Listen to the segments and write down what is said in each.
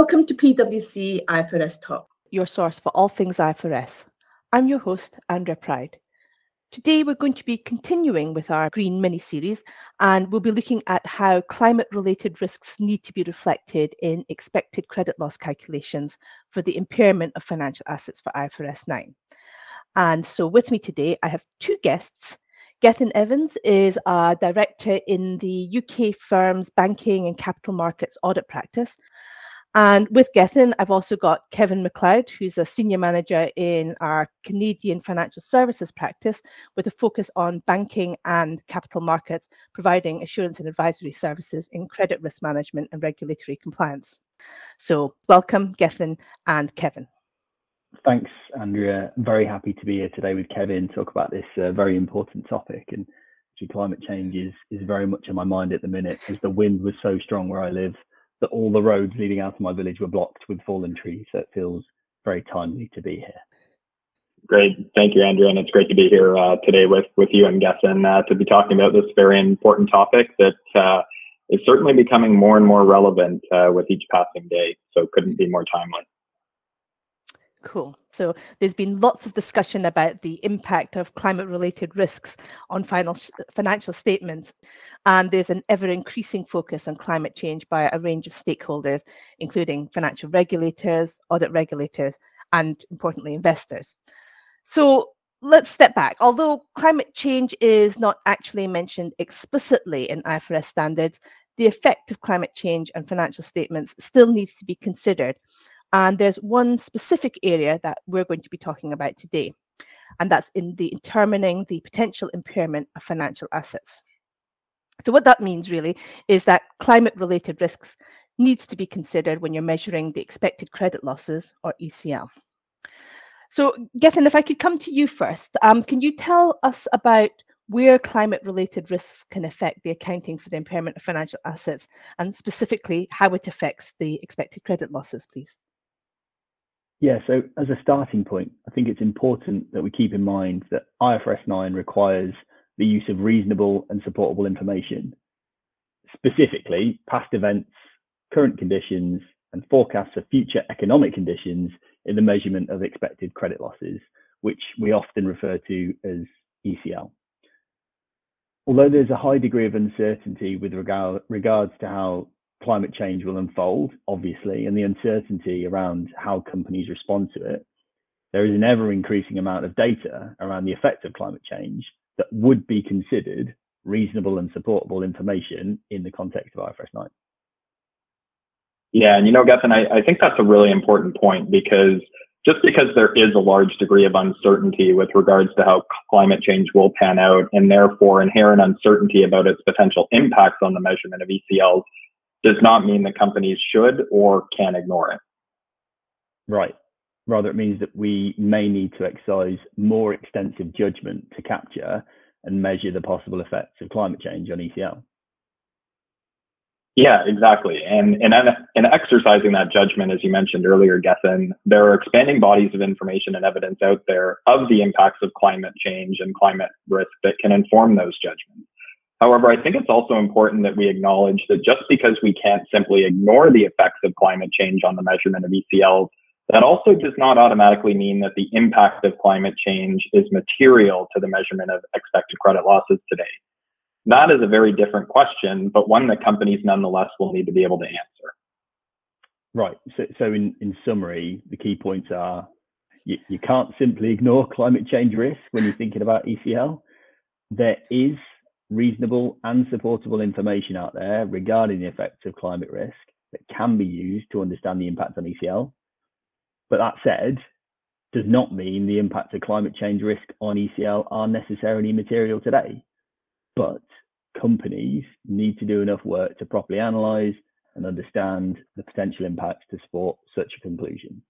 Welcome to PwC IFRS Talk, your source for all things IFRS. I'm your host, Andrea Pride. Today, we're going to be continuing with our Green mini series, and we'll be looking at how climate related risks need to be reflected in expected credit loss calculations for the impairment of financial assets for IFRS 9. And so, with me today, I have two guests. Gethin Evans is a director in the UK firm's banking and capital markets audit practice, and with Gethin, I've also got Kevin McLeod, who's a senior manager in our Canadian financial services practice with a focus on banking and capital markets, providing assurance and advisory services in credit risk management and regulatory compliance. So, welcome, Gethin and Kevin. Thanks, Andrea. I'm very happy to be here today with Kevin to talk about this uh, very important topic. And actually, climate change is, is very much in my mind at the minute as the wind was so strong where I live that all the roads leading out of my village were blocked with fallen trees. So it feels very timely to be here. Great. Thank you, Andrea. And it's great to be here uh, today with, with you and Gethin uh, to be talking about this very important topic that uh, is certainly becoming more and more relevant uh, with each passing day. So it couldn't be more timely. Cool. So there's been lots of discussion about the impact of climate related risks on final, financial statements. And there's an ever increasing focus on climate change by a range of stakeholders, including financial regulators, audit regulators, and importantly, investors. So let's step back. Although climate change is not actually mentioned explicitly in IFRS standards, the effect of climate change on financial statements still needs to be considered and there's one specific area that we're going to be talking about today, and that's in the determining the potential impairment of financial assets. So what that means really is that climate related risks needs to be considered when you're measuring the expected credit losses or ECL. So Gethin, if I could come to you first, um, can you tell us about where climate related risks can affect the accounting for the impairment of financial assets and specifically how it affects the expected credit losses, please? Yeah, so as a starting point, I think it's important that we keep in mind that IFRS 9 requires the use of reasonable and supportable information, specifically past events, current conditions, and forecasts of future economic conditions in the measurement of expected credit losses, which we often refer to as ECL. Although there's a high degree of uncertainty with regard, regards to how climate change will unfold, obviously, and the uncertainty around how companies respond to it, there is an ever increasing amount of data around the effect of climate change that would be considered reasonable and supportable information in the context of IFRS 9. Yeah, and you know, Gethin, I, I think that's a really important point because just because there is a large degree of uncertainty with regards to how climate change will pan out and therefore inherent uncertainty about its potential impacts on the measurement of ECLs does not mean that companies should or can ignore it. Right. Rather, it means that we may need to exercise more extensive judgment to capture and measure the possible effects of climate change on ECL. Yeah, exactly. And, and in exercising that judgment, as you mentioned earlier, Gethin, there are expanding bodies of information and evidence out there of the impacts of climate change and climate risk that can inform those judgments. However, I think it's also important that we acknowledge that just because we can't simply ignore the effects of climate change on the measurement of ECLs, that also does not automatically mean that the impact of climate change is material to the measurement of expected credit losses today. That is a very different question, but one that companies nonetheless will need to be able to answer. Right. So, so in, in summary, the key points are you, you can't simply ignore climate change risk when you're thinking about ECL. There is reasonable and supportable information out there regarding the effects of climate risk that can be used to understand the impact on ECL. But that said, does not mean the impact of climate change risk on ECL are necessarily material today. But companies need to do enough work to properly analyze and understand the potential impacts to support such a conclusion.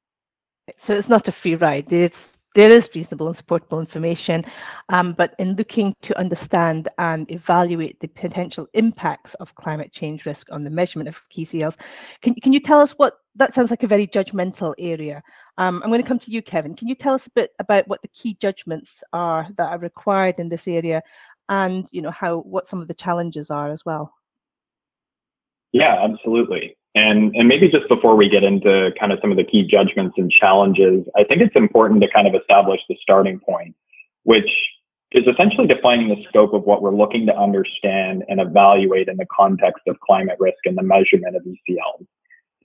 So it's not a free ride. It's there is reasonable and supportable information, um, but in looking to understand and evaluate the potential impacts of climate change risk on the measurement of key ECLs, can, can you tell us what that sounds like a very judgmental area? Um, I'm going to come to you, Kevin. Can you tell us a bit about what the key judgments are that are required in this area, and you know how what some of the challenges are as well? Yeah, absolutely. And, and maybe just before we get into kind of some of the key judgments and challenges, I think it's important to kind of establish the starting point, which is essentially defining the scope of what we're looking to understand and evaluate in the context of climate risk and the measurement of ECLs.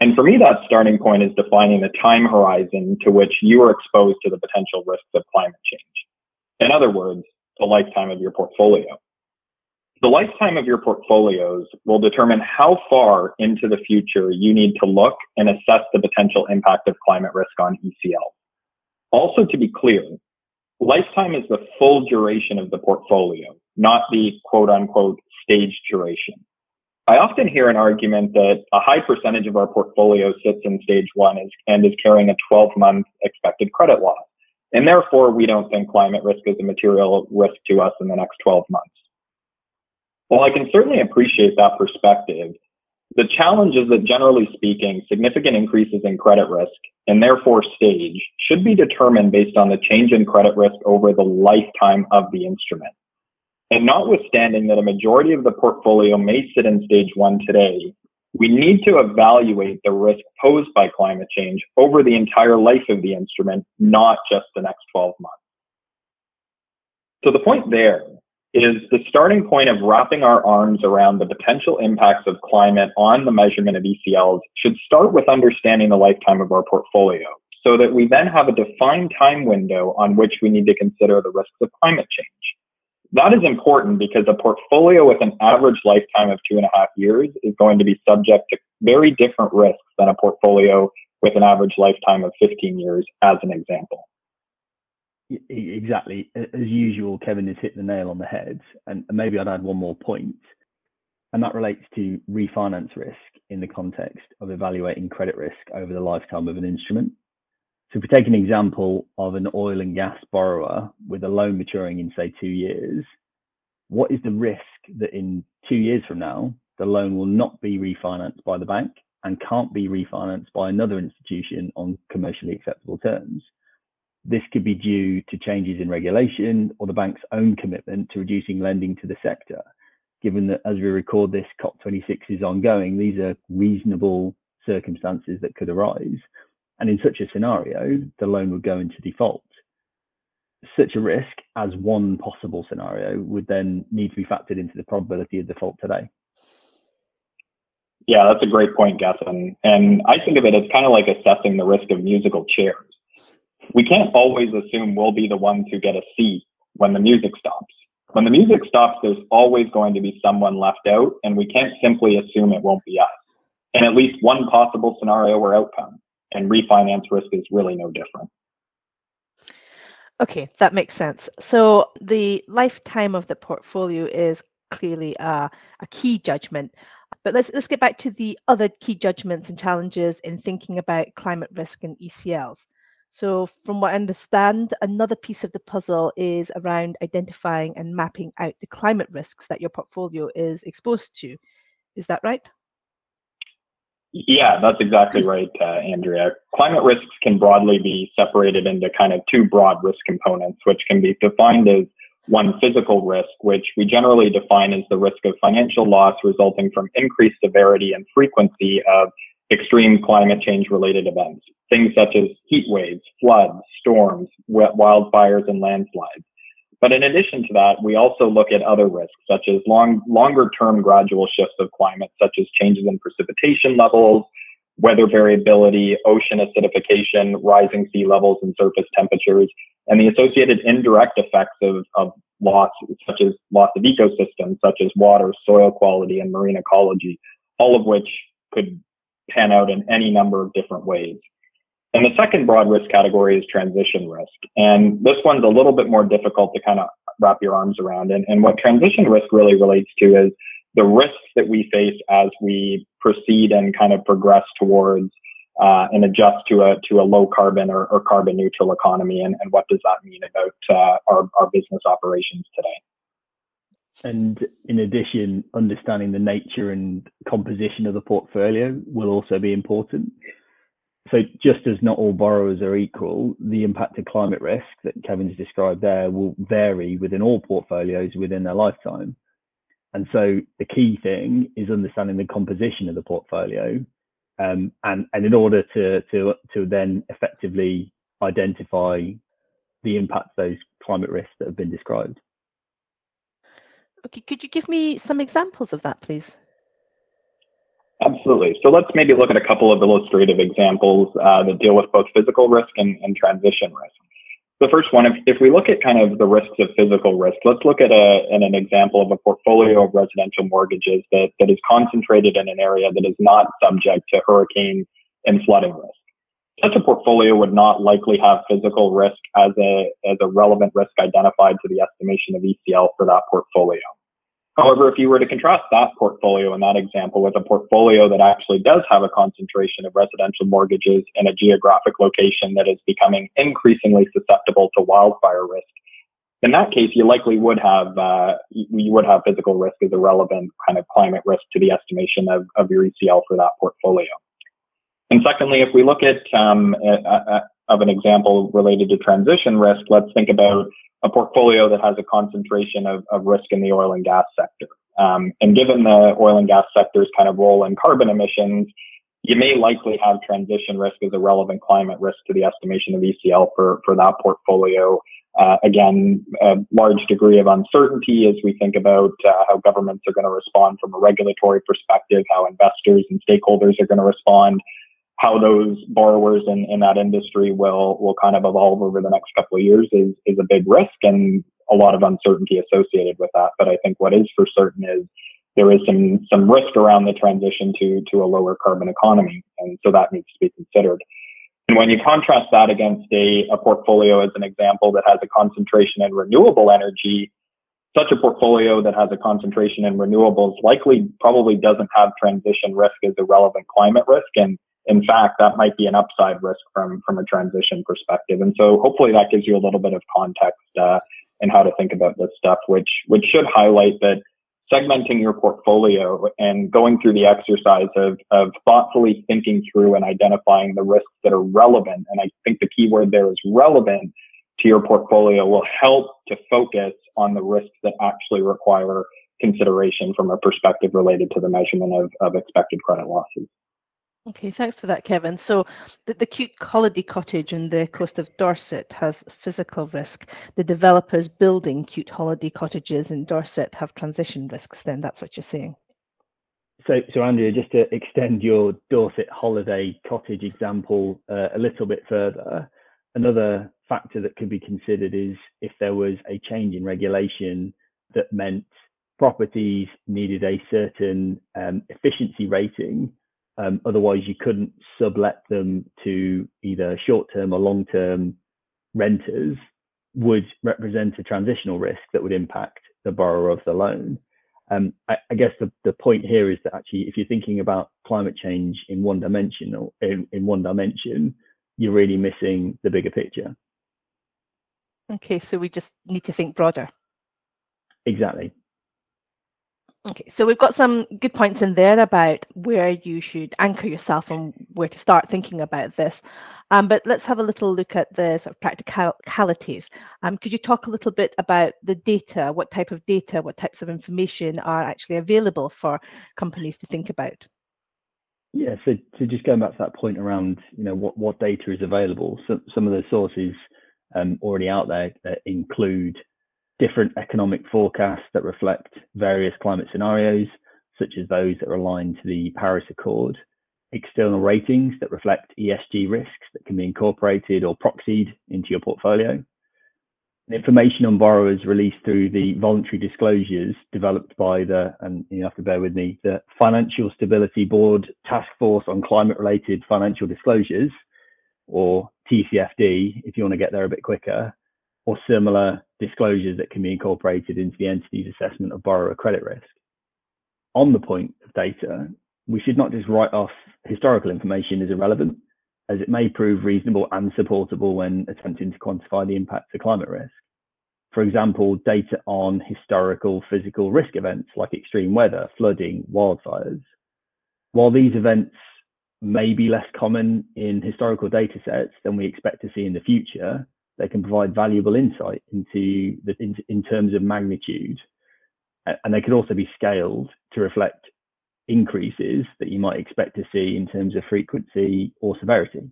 And for me, that starting point is defining the time horizon to which you are exposed to the potential risks of climate change. In other words, the lifetime of your portfolio. The lifetime of your portfolios will determine how far into the future you need to look and assess the potential impact of climate risk on ECL. Also, to be clear, lifetime is the full duration of the portfolio, not the quote unquote stage duration. I often hear an argument that a high percentage of our portfolio sits in stage one and is carrying a 12 month expected credit loss. And therefore, we don't think climate risk is a material risk to us in the next 12 months. While I can certainly appreciate that perspective, the challenge is that generally speaking, significant increases in credit risk and therefore stage should be determined based on the change in credit risk over the lifetime of the instrument. And notwithstanding that a majority of the portfolio may sit in stage one today, we need to evaluate the risk posed by climate change over the entire life of the instrument, not just the next 12 months. So the point there is the starting point of wrapping our arms around the potential impacts of climate on the measurement of ECLs should start with understanding the lifetime of our portfolio so that we then have a defined time window on which we need to consider the risks of climate change. That is important because a portfolio with an average lifetime of two and a half years is going to be subject to very different risks than a portfolio with an average lifetime of 15 years, as an example. Exactly. As usual, Kevin has hit the nail on the head. And maybe I'd add one more point, and that relates to refinance risk in the context of evaluating credit risk over the lifetime of an instrument. So if we take an example of an oil and gas borrower with a loan maturing in, say, two years, what is the risk that in two years from now, the loan will not be refinanced by the bank and can't be refinanced by another institution on commercially acceptable terms? This could be due to changes in regulation or the bank's own commitment to reducing lending to the sector. Given that as we record this, COP26 is ongoing, these are reasonable circumstances that could arise. And in such a scenario, the loan would go into default. Such a risk, as one possible scenario, would then need to be factored into the probability of default today. Yeah, that's a great point, Gethin. And I think of it as kind of like assessing the risk of musical chairs. We can't always assume we'll be the ones who get a seat when the music stops. When the music stops, there's always going to be someone left out, and we can't simply assume it won't be us. And at least one possible scenario or outcome and refinance risk is really no different. Okay, that makes sense. So the lifetime of the portfolio is clearly a, a key judgment. But let's let's get back to the other key judgments and challenges in thinking about climate risk and ECLs. So from what I understand, another piece of the puzzle is around identifying and mapping out the climate risks that your portfolio is exposed to. Is that right? Yeah, that's exactly right, uh, Andrea. Climate risks can broadly be separated into kind of two broad risk components, which can be defined as one physical risk, which we generally define as the risk of financial loss resulting from increased severity and frequency of extreme climate change related events, things such as heat waves, floods, storms, wildfires, and landslides. But in addition to that, we also look at other risks, such as long, longer term gradual shifts of climate, such as changes in precipitation levels, weather variability, ocean acidification, rising sea levels and surface temperatures, and the associated indirect effects of, of loss, such as loss of ecosystems, such as water, soil quality, and marine ecology, all of which could pan out in any number of different ways. And the second broad risk category is transition risk. And this one's a little bit more difficult to kind of wrap your arms around. And, and what transition risk really relates to is the risks that we face as we proceed and kind of progress towards uh, and adjust to a to a low carbon or, or carbon neutral economy, and, and what does that mean about uh, our our business operations today? And in addition, understanding the nature and composition of the portfolio will also be important. So just as not all borrowers are equal, the impact of climate risk that Kevin's described there will vary within all portfolios within their lifetime. And so the key thing is understanding the composition of the portfolio um, and and in order to to to then effectively identify the impact of those climate risks that have been described. Could you give me some examples of that, please? Absolutely. So let's maybe look at a couple of illustrative examples uh, that deal with both physical risk and, and transition risk. The first one, if, if we look at kind of the risks of physical risk, let's look at a, an example of a portfolio of residential mortgages that, that is concentrated in an area that is not subject to hurricane and flooding risk. Such a portfolio would not likely have physical risk as a, as a relevant risk identified to the estimation of ECL for that portfolio. However, if you were to contrast that portfolio in that example with a portfolio that actually does have a concentration of residential mortgages in a geographic location that is becoming increasingly susceptible to wildfire risk, in that case, you likely would have uh, you would have physical risk as a relevant kind of climate risk to the estimation of, of your ECL for that portfolio. And secondly, if we look at um, of an example related to transition risk, let's think about a portfolio that has a concentration of, of risk in the oil and gas sector. Um, and given the oil and gas sector's kind of role in carbon emissions, you may likely have transition risk as a relevant climate risk to the estimation of ECL for, for that portfolio. Uh, again, a large degree of uncertainty as we think about uh, how governments are going to respond from a regulatory perspective, how investors and stakeholders are going to respond, how those borrowers in, in that industry will will kind of evolve over the next couple of years is is a big risk and a lot of uncertainty associated with that. But I think what is for certain is there is some some risk around the transition to to a lower carbon economy, and so that needs to be considered. And when you contrast that against a, a portfolio as an example that has a concentration in renewable energy, such a portfolio that has a concentration in renewables likely probably doesn't have transition risk as a relevant climate risk and in fact, that might be an upside risk from from a transition perspective. And so, hopefully, that gives you a little bit of context uh, in how to think about this stuff, which which should highlight that segmenting your portfolio and going through the exercise of of thoughtfully thinking through and identifying the risks that are relevant. And I think the key word there is relevant to your portfolio will help to focus on the risks that actually require consideration from a perspective related to the measurement of, of expected credit losses. Okay, thanks for that, Kevin. So the, the cute holiday cottage on the coast of Dorset has physical risk. The developers building cute holiday cottages in Dorset have transition risks, then that's what you're saying. So, so Andrea, just to extend your Dorset holiday cottage example uh, a little bit further, another factor that could be considered is if there was a change in regulation that meant properties needed a certain um, efficiency rating um, otherwise, you couldn't sublet them to either short-term or long-term renters would represent a transitional risk that would impact the borrower of the loan. Um, I, I, guess the, the point here is that actually, if you're thinking about climate change in one dimension or in, in one dimension, you're really missing the bigger picture. Okay, so we just need to think broader. Exactly. Okay, so we've got some good points in there about where you should anchor yourself and where to start thinking about this. Um, but let's have a little look at the sort of practicalities. Um, could you talk a little bit about the data, what type of data, what types of information are actually available for companies to think about? Yeah, so, so just going back to that point around, you know, what, what data is available. So, some of the sources um, already out there include different economic forecasts that reflect various climate scenarios, such as those that are aligned to the Paris Accord, external ratings that reflect ESG risks that can be incorporated or proxied into your portfolio, information on borrowers released through the voluntary disclosures developed by the, and you have to bear with me, the Financial Stability Board Task Force on Climate Related Financial Disclosures, or TCFD, if you want to get there a bit quicker, or similar disclosures that can be incorporated into the entity's assessment of borrower credit risk. On the point of data, we should not just write off historical information as irrelevant, as it may prove reasonable and supportable when attempting to quantify the impact of climate risk. For example, data on historical physical risk events like extreme weather, flooding, wildfires. While these events may be less common in historical data sets than we expect to see in the future, they can provide valuable insight into the in, in terms of magnitude and they could also be scaled to reflect increases that you might expect to see in terms of frequency or severity?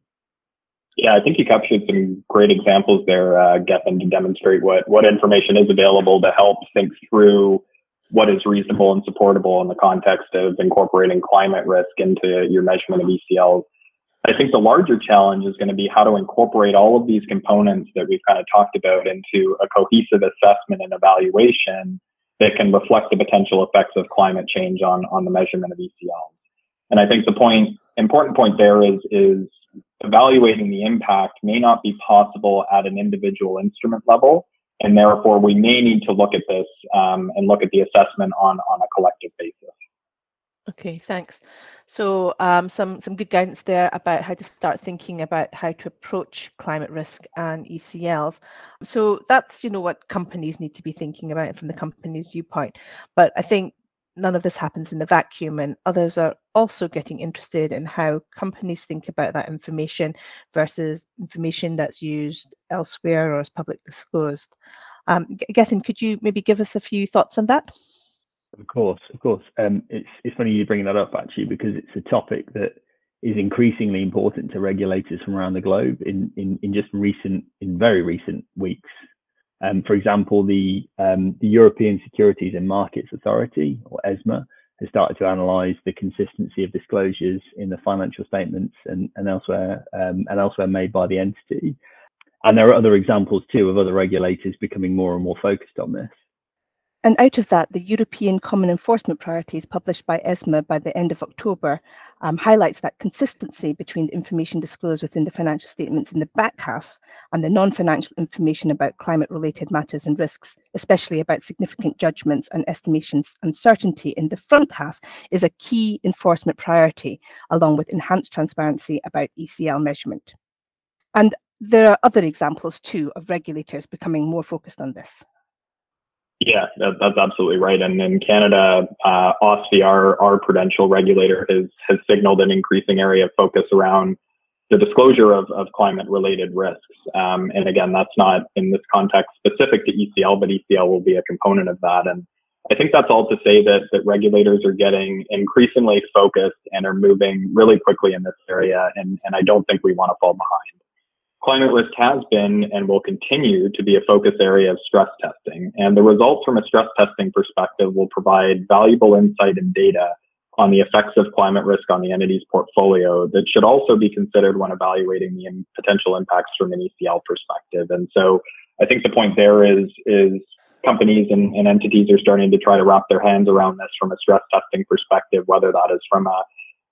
Yeah, I think you captured some great examples there, uh, Gethin, to demonstrate what, what information is available to help think through what is reasonable and supportable in the context of incorporating climate risk into your measurement of ECLs. I think the larger challenge is going to be how to incorporate all of these components that we've kind of talked about into a cohesive assessment and evaluation that can reflect the potential effects of climate change on, on the measurement of ECLs. And I think the point, important point there is, is evaluating the impact may not be possible at an individual instrument level. And therefore, we may need to look at this um, and look at the assessment on, on a collective basis. Okay, thanks. So um, some some good guidance there about how to start thinking about how to approach climate risk and ECLs. So that's you know what companies need to be thinking about from the company's viewpoint. But I think none of this happens in a vacuum, and others are also getting interested in how companies think about that information versus information that's used elsewhere or is public disclosed. Um, Gethin, could you maybe give us a few thoughts on that? Of course, of course. Um, it's it's funny you bring that up actually because it's a topic that is increasingly important to regulators from around the globe in in, in just recent in very recent weeks. Um, for example, the um, the European Securities and Markets Authority or ESMA has started to analyse the consistency of disclosures in the financial statements and, and elsewhere um, and elsewhere made by the entity. And there are other examples too of other regulators becoming more and more focused on this. And out of that, the European Common Enforcement Priorities published by ESMA by the end of October um, highlights that consistency between the information disclosed within the financial statements in the back half and the non-financial information about climate-related matters and risks, especially about significant judgments and estimations uncertainty in the front half is a key enforcement priority, along with enhanced transparency about ECL measurement. And there are other examples too of regulators becoming more focused on this. Yeah, that, that's absolutely right. And in Canada, uh, OSFI, our, our prudential regulator, has, has signaled an increasing area of focus around the disclosure of, of climate related risks. Um, and again, that's not in this context specific to ECL, but ECL will be a component of that. And I think that's all to say that, that regulators are getting increasingly focused and are moving really quickly in this area. And, and I don't think we want to fall behind. Climate risk has been and will continue to be a focus area of stress testing, and the results from a stress testing perspective will provide valuable insight and data on the effects of climate risk on the entity's portfolio that should also be considered when evaluating the potential impacts from an ECL perspective. And so I think the point there is, is companies and, and entities are starting to try to wrap their hands around this from a stress testing perspective, whether that is from a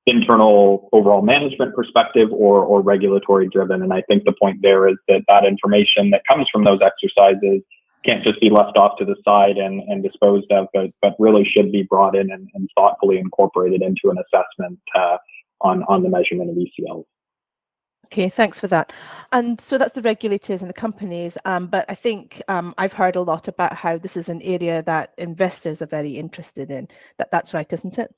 internal overall management perspective or, or regulatory driven. And I think the point there is that that information that comes from those exercises can't just be left off to the side and, and disposed of, but, but really should be brought in and, and thoughtfully incorporated into an assessment uh, on, on the measurement of ECLs. Okay, thanks for that. And so that's the regulators and the companies. Um, but I think um, I've heard a lot about how this is an area that investors are very interested in. That that's right, isn't it?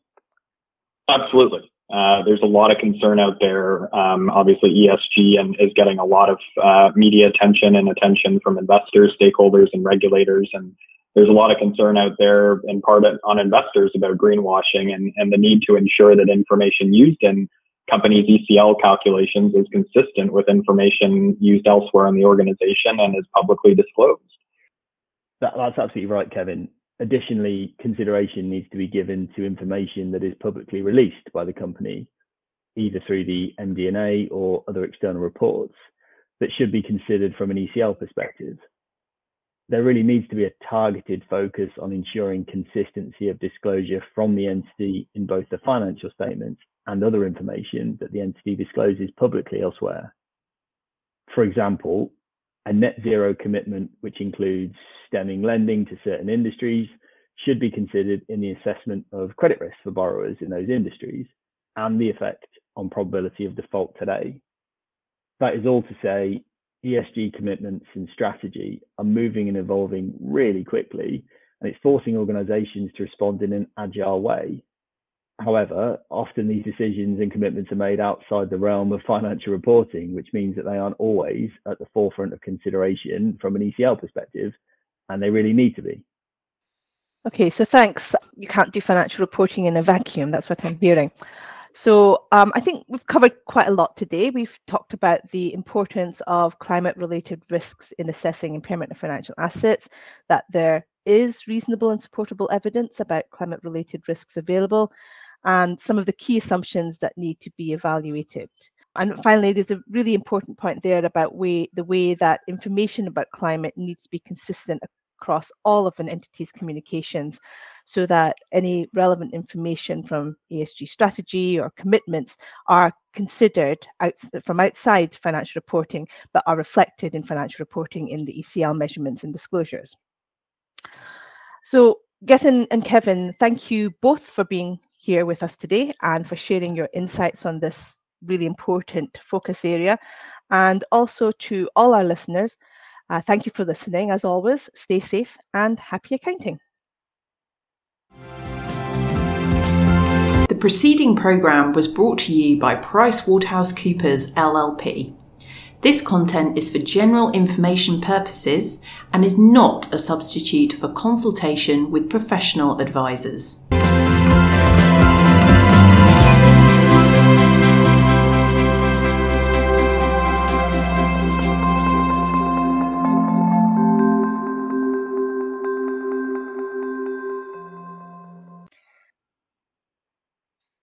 Absolutely. Uh, there's a lot of concern out there. Um, obviously, ESG and is getting a lot of uh, media attention and attention from investors, stakeholders, and regulators. And there's a lot of concern out there, in part on investors, about greenwashing and, and the need to ensure that information used in companies' ECL calculations is consistent with information used elsewhere in the organization and is publicly disclosed. That, that's absolutely right, Kevin. Additionally, consideration needs to be given to information that is publicly released by the company, either through the MD&A or other external reports, that should be considered from an ECL perspective. There really needs to be a targeted focus on ensuring consistency of disclosure from the entity in both the financial statements and other information that the entity discloses publicly elsewhere. For example, a net zero commitment, which includes stemming lending to certain industries, should be considered in the assessment of credit risk for borrowers in those industries and the effect on probability of default today. That is all to say, ESG commitments and strategy are moving and evolving really quickly, and it's forcing organizations to respond in an agile way However, often these decisions and commitments are made outside the realm of financial reporting, which means that they aren't always at the forefront of consideration from an ECL perspective, and they really need to be. Okay, so thanks. You can't do financial reporting in a vacuum. That's what I'm hearing. So um, I think we've covered quite a lot today. We've talked about the importance of climate-related risks in assessing impairment of financial assets, that there is reasonable and supportable evidence about climate-related risks available, and some of the key assumptions that need to be evaluated. And finally, there's a really important point there about way, the way that information about climate needs to be consistent across all of an entity's communications so that any relevant information from ESG strategy or commitments are considered out, from outside financial reporting but are reflected in financial reporting in the ECL measurements and disclosures. So Gethin and Kevin, thank you both for being here with us today and for sharing your insights on this really important focus area. And also to all our listeners, uh, thank you for listening. As always, stay safe and happy accounting. The preceding programme was brought to you by PricewaterhouseCoopers LLP. This content is for general information purposes and is not a substitute for consultation with professional advisors.